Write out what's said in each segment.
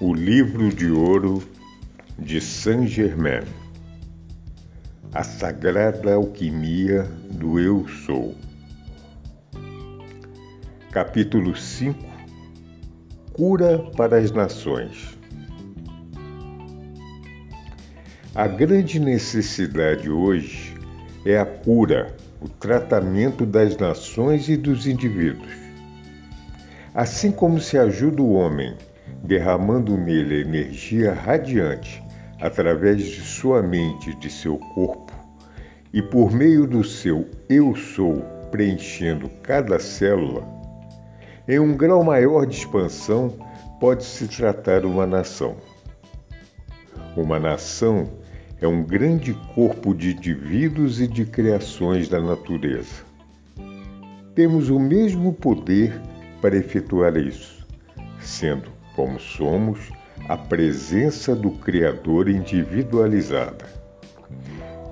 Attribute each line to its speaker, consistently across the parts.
Speaker 1: O Livro de Ouro de Saint-Germain. A Sagrada Alquimia do Eu Sou. Capítulo 5 Cura para as Nações. A grande necessidade hoje é a cura, o tratamento das nações e dos indivíduos. Assim como se ajuda o homem, derramando nele a energia radiante através de sua mente e de seu corpo, e por meio do seu eu sou preenchendo cada célula, em um grau maior de expansão pode-se tratar uma nação. Uma nação é um grande corpo de indivíduos e de criações da natureza. Temos o mesmo poder para efetuar isso, sendo como somos a presença do Criador individualizada.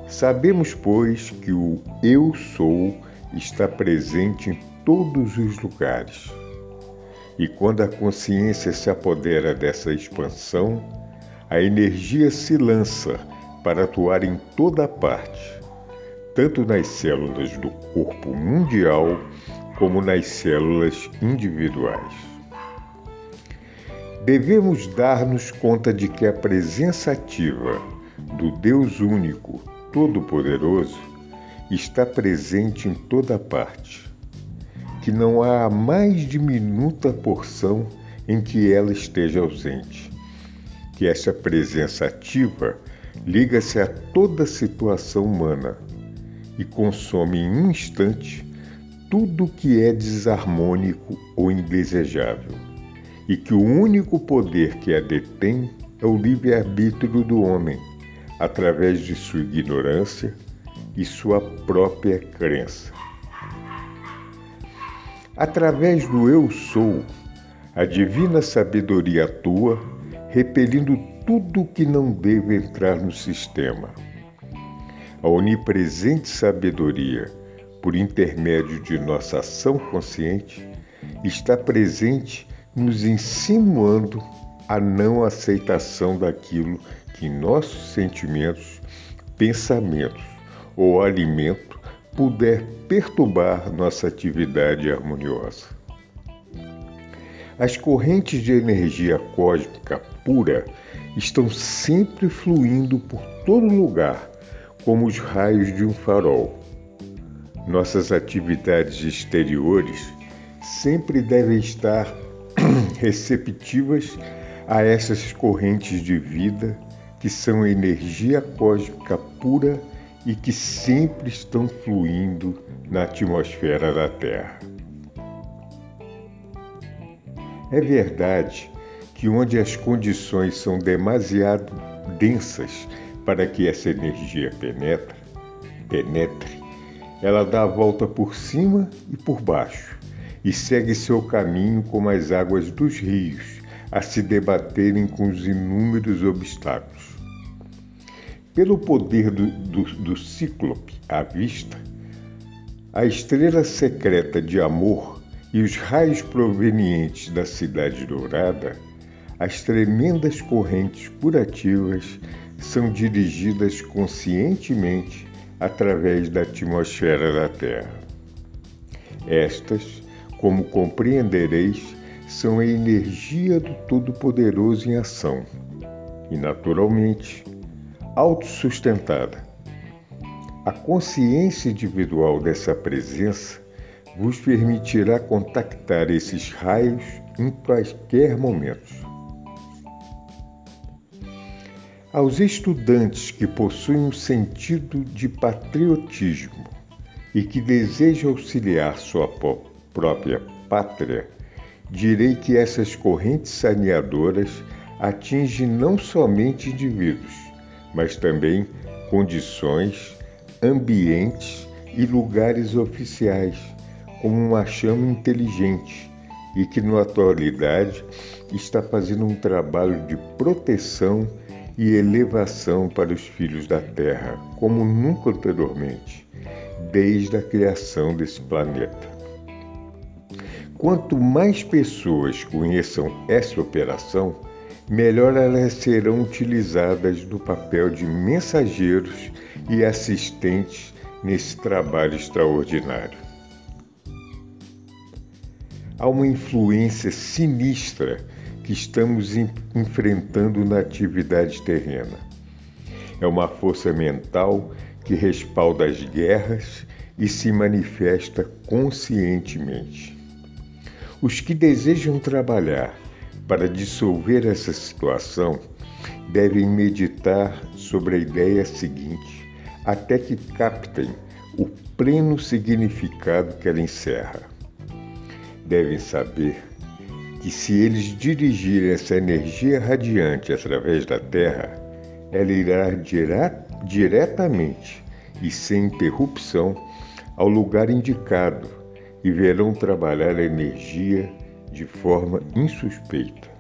Speaker 1: Sabemos, pois, que o Eu Sou está presente em todos os lugares. E quando a consciência se apodera dessa expansão, a energia se lança para atuar em toda parte, tanto nas células do corpo mundial como nas células individuais. Devemos dar-nos conta de que a presença ativa do Deus único, todo-poderoso, está presente em toda parte, que não há a mais diminuta porção em que ela esteja ausente, que essa presença ativa liga-se a toda situação humana e consome em um instante tudo que é desarmônico ou indesejável, e que o único poder que a detém é o livre-arbítrio do homem, através de sua ignorância e sua própria crença. Através do Eu Sou, a divina sabedoria atua, repelindo tudo que não deve entrar no sistema. A onipresente sabedoria, por intermédio de nossa ação consciente, está presente nos insinuando a não aceitação daquilo que nossos sentimentos, pensamentos ou alimento puder perturbar nossa atividade harmoniosa. As correntes de energia cósmica pura estão sempre fluindo por todo lugar, como os raios de um farol nossas atividades exteriores sempre devem estar receptivas a essas correntes de vida que são energia cósmica pura e que sempre estão fluindo na atmosfera da Terra. É verdade que onde as condições são demasiado densas para que essa energia penetre, penetre ela dá a volta por cima e por baixo e segue seu caminho como as águas dos rios a se debaterem com os inúmeros obstáculos. Pelo poder do, do, do cíclope à vista, a estrela secreta de amor e os raios provenientes da cidade dourada, as tremendas correntes curativas são dirigidas conscientemente através da atmosfera da Terra. Estas, como compreendereis, são a energia do Todo-Poderoso em ação e, naturalmente, autossustentada. A consciência individual dessa presença vos permitirá contactar esses raios em quaisquer momentos. Aos estudantes que possuem um sentido de patriotismo e que desejam auxiliar sua própria pátria, direi que essas correntes saneadoras atingem não somente indivíduos, mas também condições, ambientes e lugares oficiais, como uma chama inteligente e que, na atualidade, está fazendo um trabalho de proteção e elevação para os filhos da Terra, como nunca anteriormente, desde a criação desse planeta. Quanto mais pessoas conheçam essa operação, melhor elas serão utilizadas no papel de mensageiros e assistentes nesse trabalho extraordinário. Há uma influência sinistra que estamos enfrentando na atividade terrena. É uma força mental que respalda as guerras e se manifesta conscientemente. Os que desejam trabalhar para dissolver essa situação devem meditar sobre a ideia seguinte até que captem o pleno significado que ela encerra. Devem saber que se eles dirigirem essa energia radiante através da Terra, ela irá diretamente e sem interrupção ao lugar indicado e verão trabalhar a energia de forma insuspeita.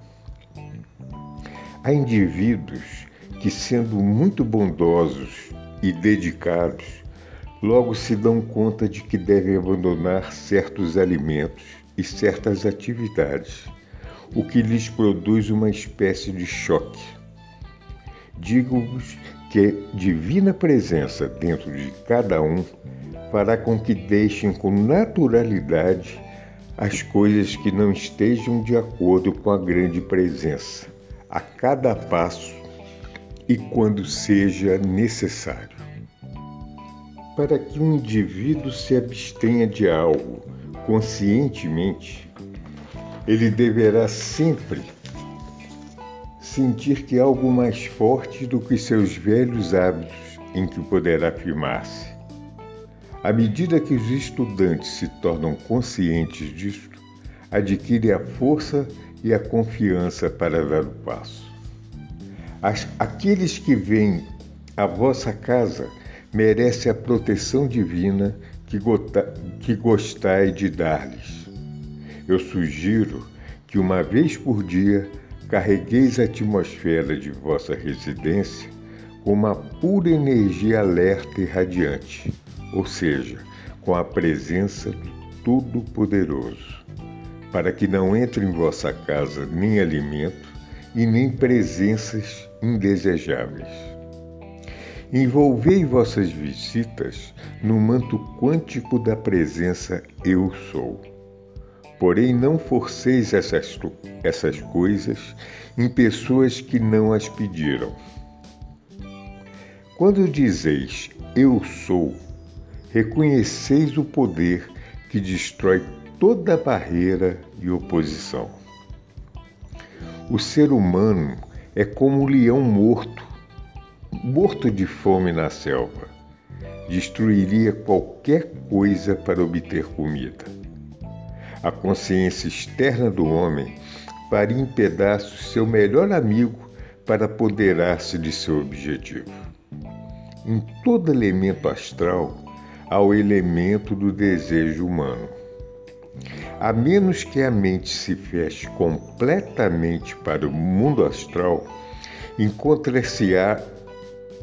Speaker 1: Há indivíduos que, sendo muito bondosos e dedicados, logo se dão conta de que devem abandonar certos alimentos e certas atividades, o que lhes produz uma espécie de choque. Digo-vos que divina presença dentro de cada um fará com que deixem com naturalidade as coisas que não estejam de acordo com a grande presença, a cada passo e quando seja necessário. Para que um indivíduo se abstenha de algo conscientemente, ele deverá sempre sentir que há algo mais forte do que seus velhos hábitos em que poderá firmar-se. À medida que os estudantes se tornam conscientes disto, adquirem a força e a confiança para dar o passo. As, aqueles que vêm à vossa casa merecem a proteção divina que gostai de dar-lhes. Eu sugiro que uma vez por dia carregueis a atmosfera de vossa residência com uma pura energia alerta e radiante ou seja, com a presença do Todo-Poderoso, para que não entre em vossa casa nem alimento e nem presenças indesejáveis. Envolvei vossas visitas no manto quântico da presença Eu Sou. Porém, não forceis essas, essas coisas em pessoas que não as pediram. Quando dizeis Eu Sou, reconheceis o poder que destrói toda barreira e oposição. O ser humano é como um leão morto, morto de fome na selva. Destruiria qualquer coisa para obter comida. A consciência externa do homem faria em pedaços seu melhor amigo para apoderar-se de seu objetivo. Em todo elemento astral ao elemento do desejo humano. A menos que a mente se feche completamente para o mundo astral, encontra-se-á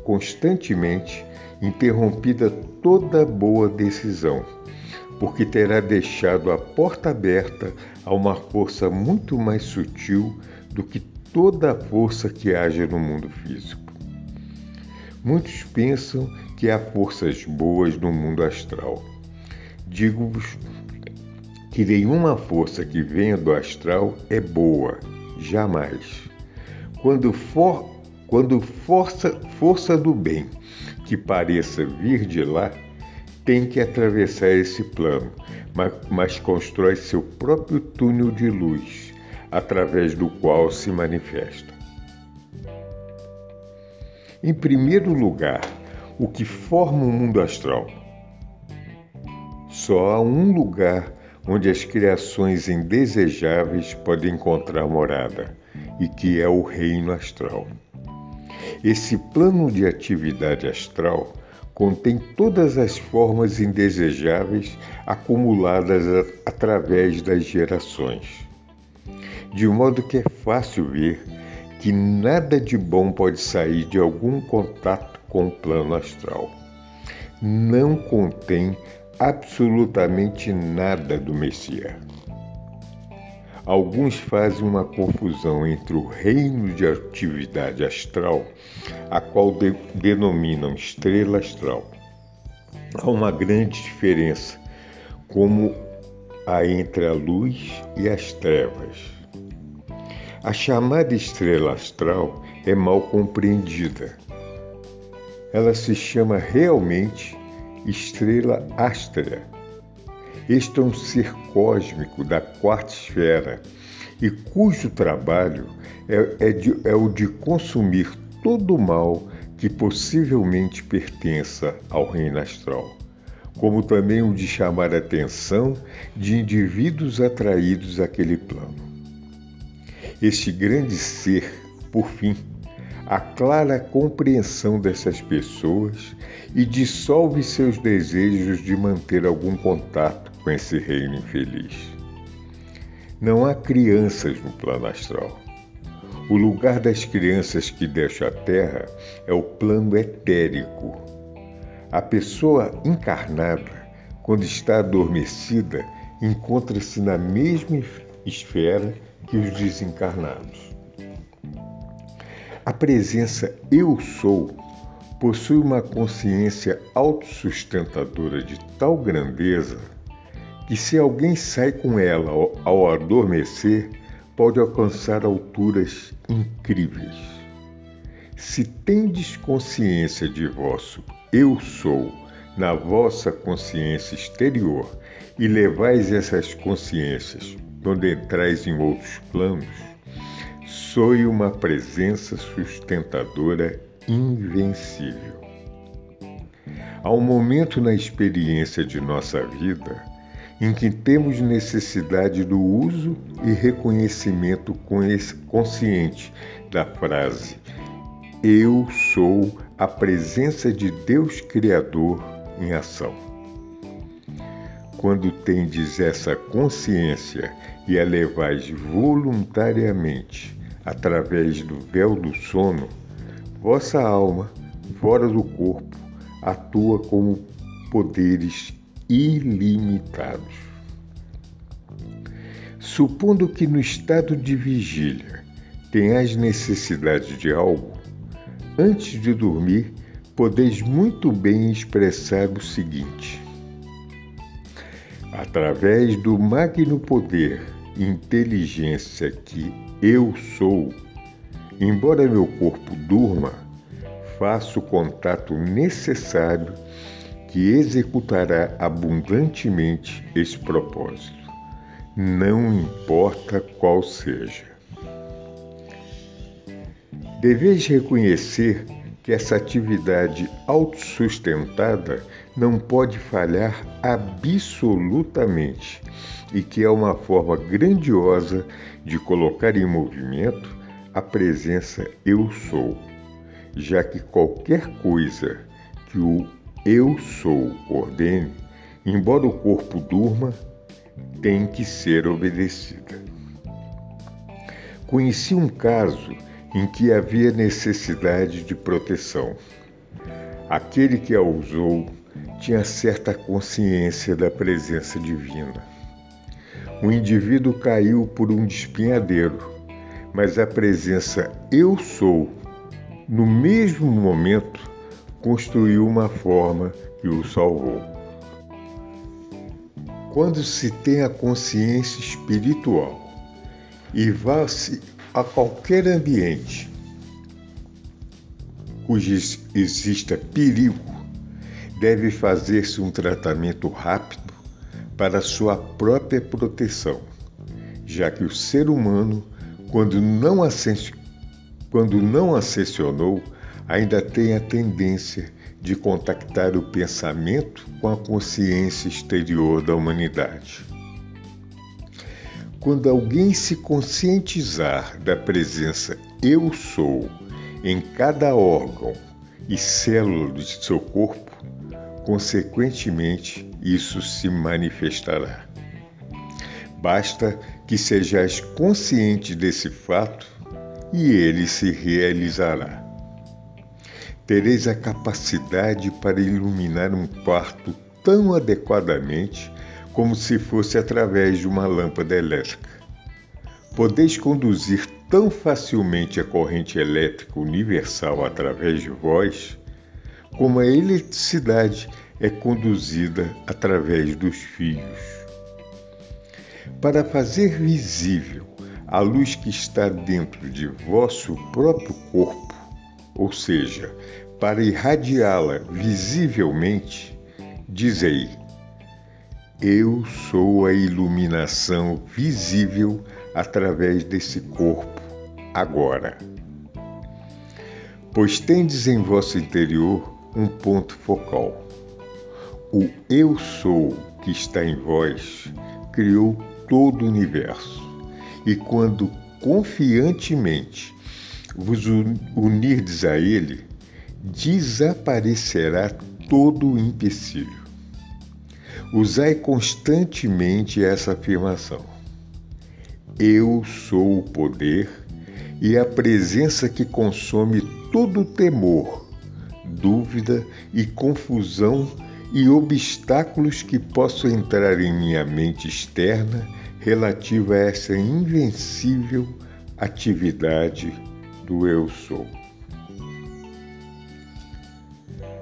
Speaker 1: constantemente interrompida toda boa decisão, porque terá deixado a porta aberta a uma força muito mais sutil do que toda a força que haja no mundo físico. Muitos pensam que há forças boas no mundo astral. Digo-vos que nenhuma força que venha do astral é boa, jamais. Quando, for, quando força, força do bem que pareça vir de lá, tem que atravessar esse plano, mas, mas constrói seu próprio túnel de luz, através do qual se manifesta. Em primeiro lugar, o que forma o mundo astral. Só há um lugar onde as criações indesejáveis podem encontrar morada, e que é o reino astral. Esse plano de atividade astral contém todas as formas indesejáveis acumuladas a, através das gerações. De modo que é fácil ver que nada de bom pode sair de algum contato com o plano astral. Não contém absolutamente nada do Messias. Alguns fazem uma confusão entre o reino de atividade astral, a qual de, denominam estrela astral. Há uma grande diferença, como a entre a luz e as trevas. A chamada estrela astral é mal compreendida. Ela se chama realmente estrela ástra. Este é um ser cósmico da quarta esfera e cujo trabalho é, é, de, é o de consumir todo o mal que possivelmente pertença ao reino astral, como também o de chamar a atenção de indivíduos atraídos àquele plano. Este grande ser, por fim, a compreensão dessas pessoas e dissolve seus desejos de manter algum contato com esse reino infeliz. Não há crianças no plano astral. O lugar das crianças que deixa a Terra é o plano etérico. A pessoa encarnada, quando está adormecida, encontra-se na mesma esfera que os desencarnados. A presença Eu Sou possui uma consciência autossustentadora de tal grandeza que, se alguém sai com ela ao adormecer, pode alcançar alturas incríveis. Se tendes consciência de vosso Eu Sou na vossa consciência exterior e levais essas consciências quando entrais em outros planos, soe uma presença sustentadora invencível. Há um momento na experiência de nossa vida em que temos necessidade do uso e reconhecimento consciente da frase Eu sou a presença de Deus Criador em ação. Quando tendes essa consciência e a levais voluntariamente através do véu do sono, vossa alma, fora do corpo, atua como poderes ilimitados. Supondo que no estado de vigília tenhais necessidade de algo, antes de dormir, podeis muito bem expressar o seguinte: através do magno poder inteligência que eu sou, embora meu corpo durma, faço o contato necessário que executará abundantemente esse propósito, não importa qual seja. Deveis reconhecer que essa atividade autossustentada não pode falhar absolutamente e que é uma forma grandiosa de colocar em movimento a presença Eu Sou, já que qualquer coisa que o Eu Sou ordene, embora o corpo durma, tem que ser obedecida. Conheci um caso em que havia necessidade de proteção. Aquele que a usou tinha certa consciência da presença divina. O indivíduo caiu por um despenhadeiro, mas a presença Eu Sou, no mesmo momento, construiu uma forma que o salvou. Quando se tem a consciência espiritual e vá-se a qualquer ambiente cujo exista perigo, deve fazer-se um tratamento rápido para sua própria proteção, já que o ser humano, quando não, quando não ascensionou, ainda tem a tendência de contactar o pensamento com a consciência exterior da humanidade. Quando alguém se conscientizar da presença Eu Sou em cada órgão e célula de seu corpo, consequentemente isso se manifestará. Basta que sejais consciente desse fato e ele se realizará. Tereis a capacidade para iluminar um quarto tão adequadamente como se fosse através de uma lâmpada elétrica. Podeis conduzir tão facilmente a corrente elétrica universal através de vós, como a eletricidade é conduzida através dos fios. Para fazer visível a luz que está dentro de vosso próprio corpo, ou seja, para irradiá-la visivelmente, dizei: Eu sou a iluminação visível através desse corpo agora. Pois tendes em vosso interior um ponto focal. O Eu sou que está em vós criou todo o universo. E quando confiantemente vos unirdes a Ele, desaparecerá todo o empecilho. Usai constantemente essa afirmação. Eu sou o poder e a presença que consome todo temor, dúvida e confusão e obstáculos que possam entrar em minha mente externa relativa a essa invencível atividade do Eu Sou.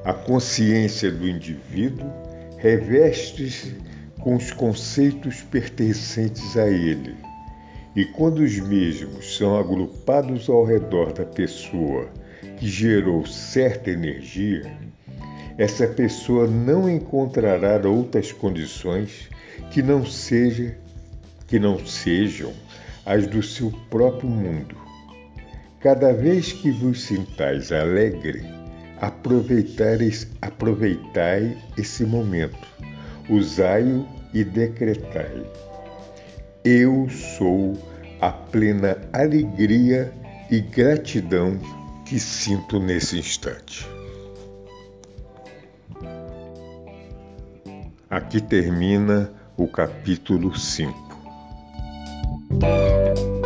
Speaker 1: A consciência do indivíduo reveste-se com os conceitos pertencentes a ele, e quando os mesmos são agrupados ao redor da pessoa que gerou certa energia, essa pessoa não encontrará outras condições que não seja que não sejam as do seu próprio mundo. Cada vez que vos sintais alegre, aproveitai esse momento, usai-o e decretai. Eu sou a plena alegria e gratidão que sinto nesse instante. Aqui termina o capítulo 5. Música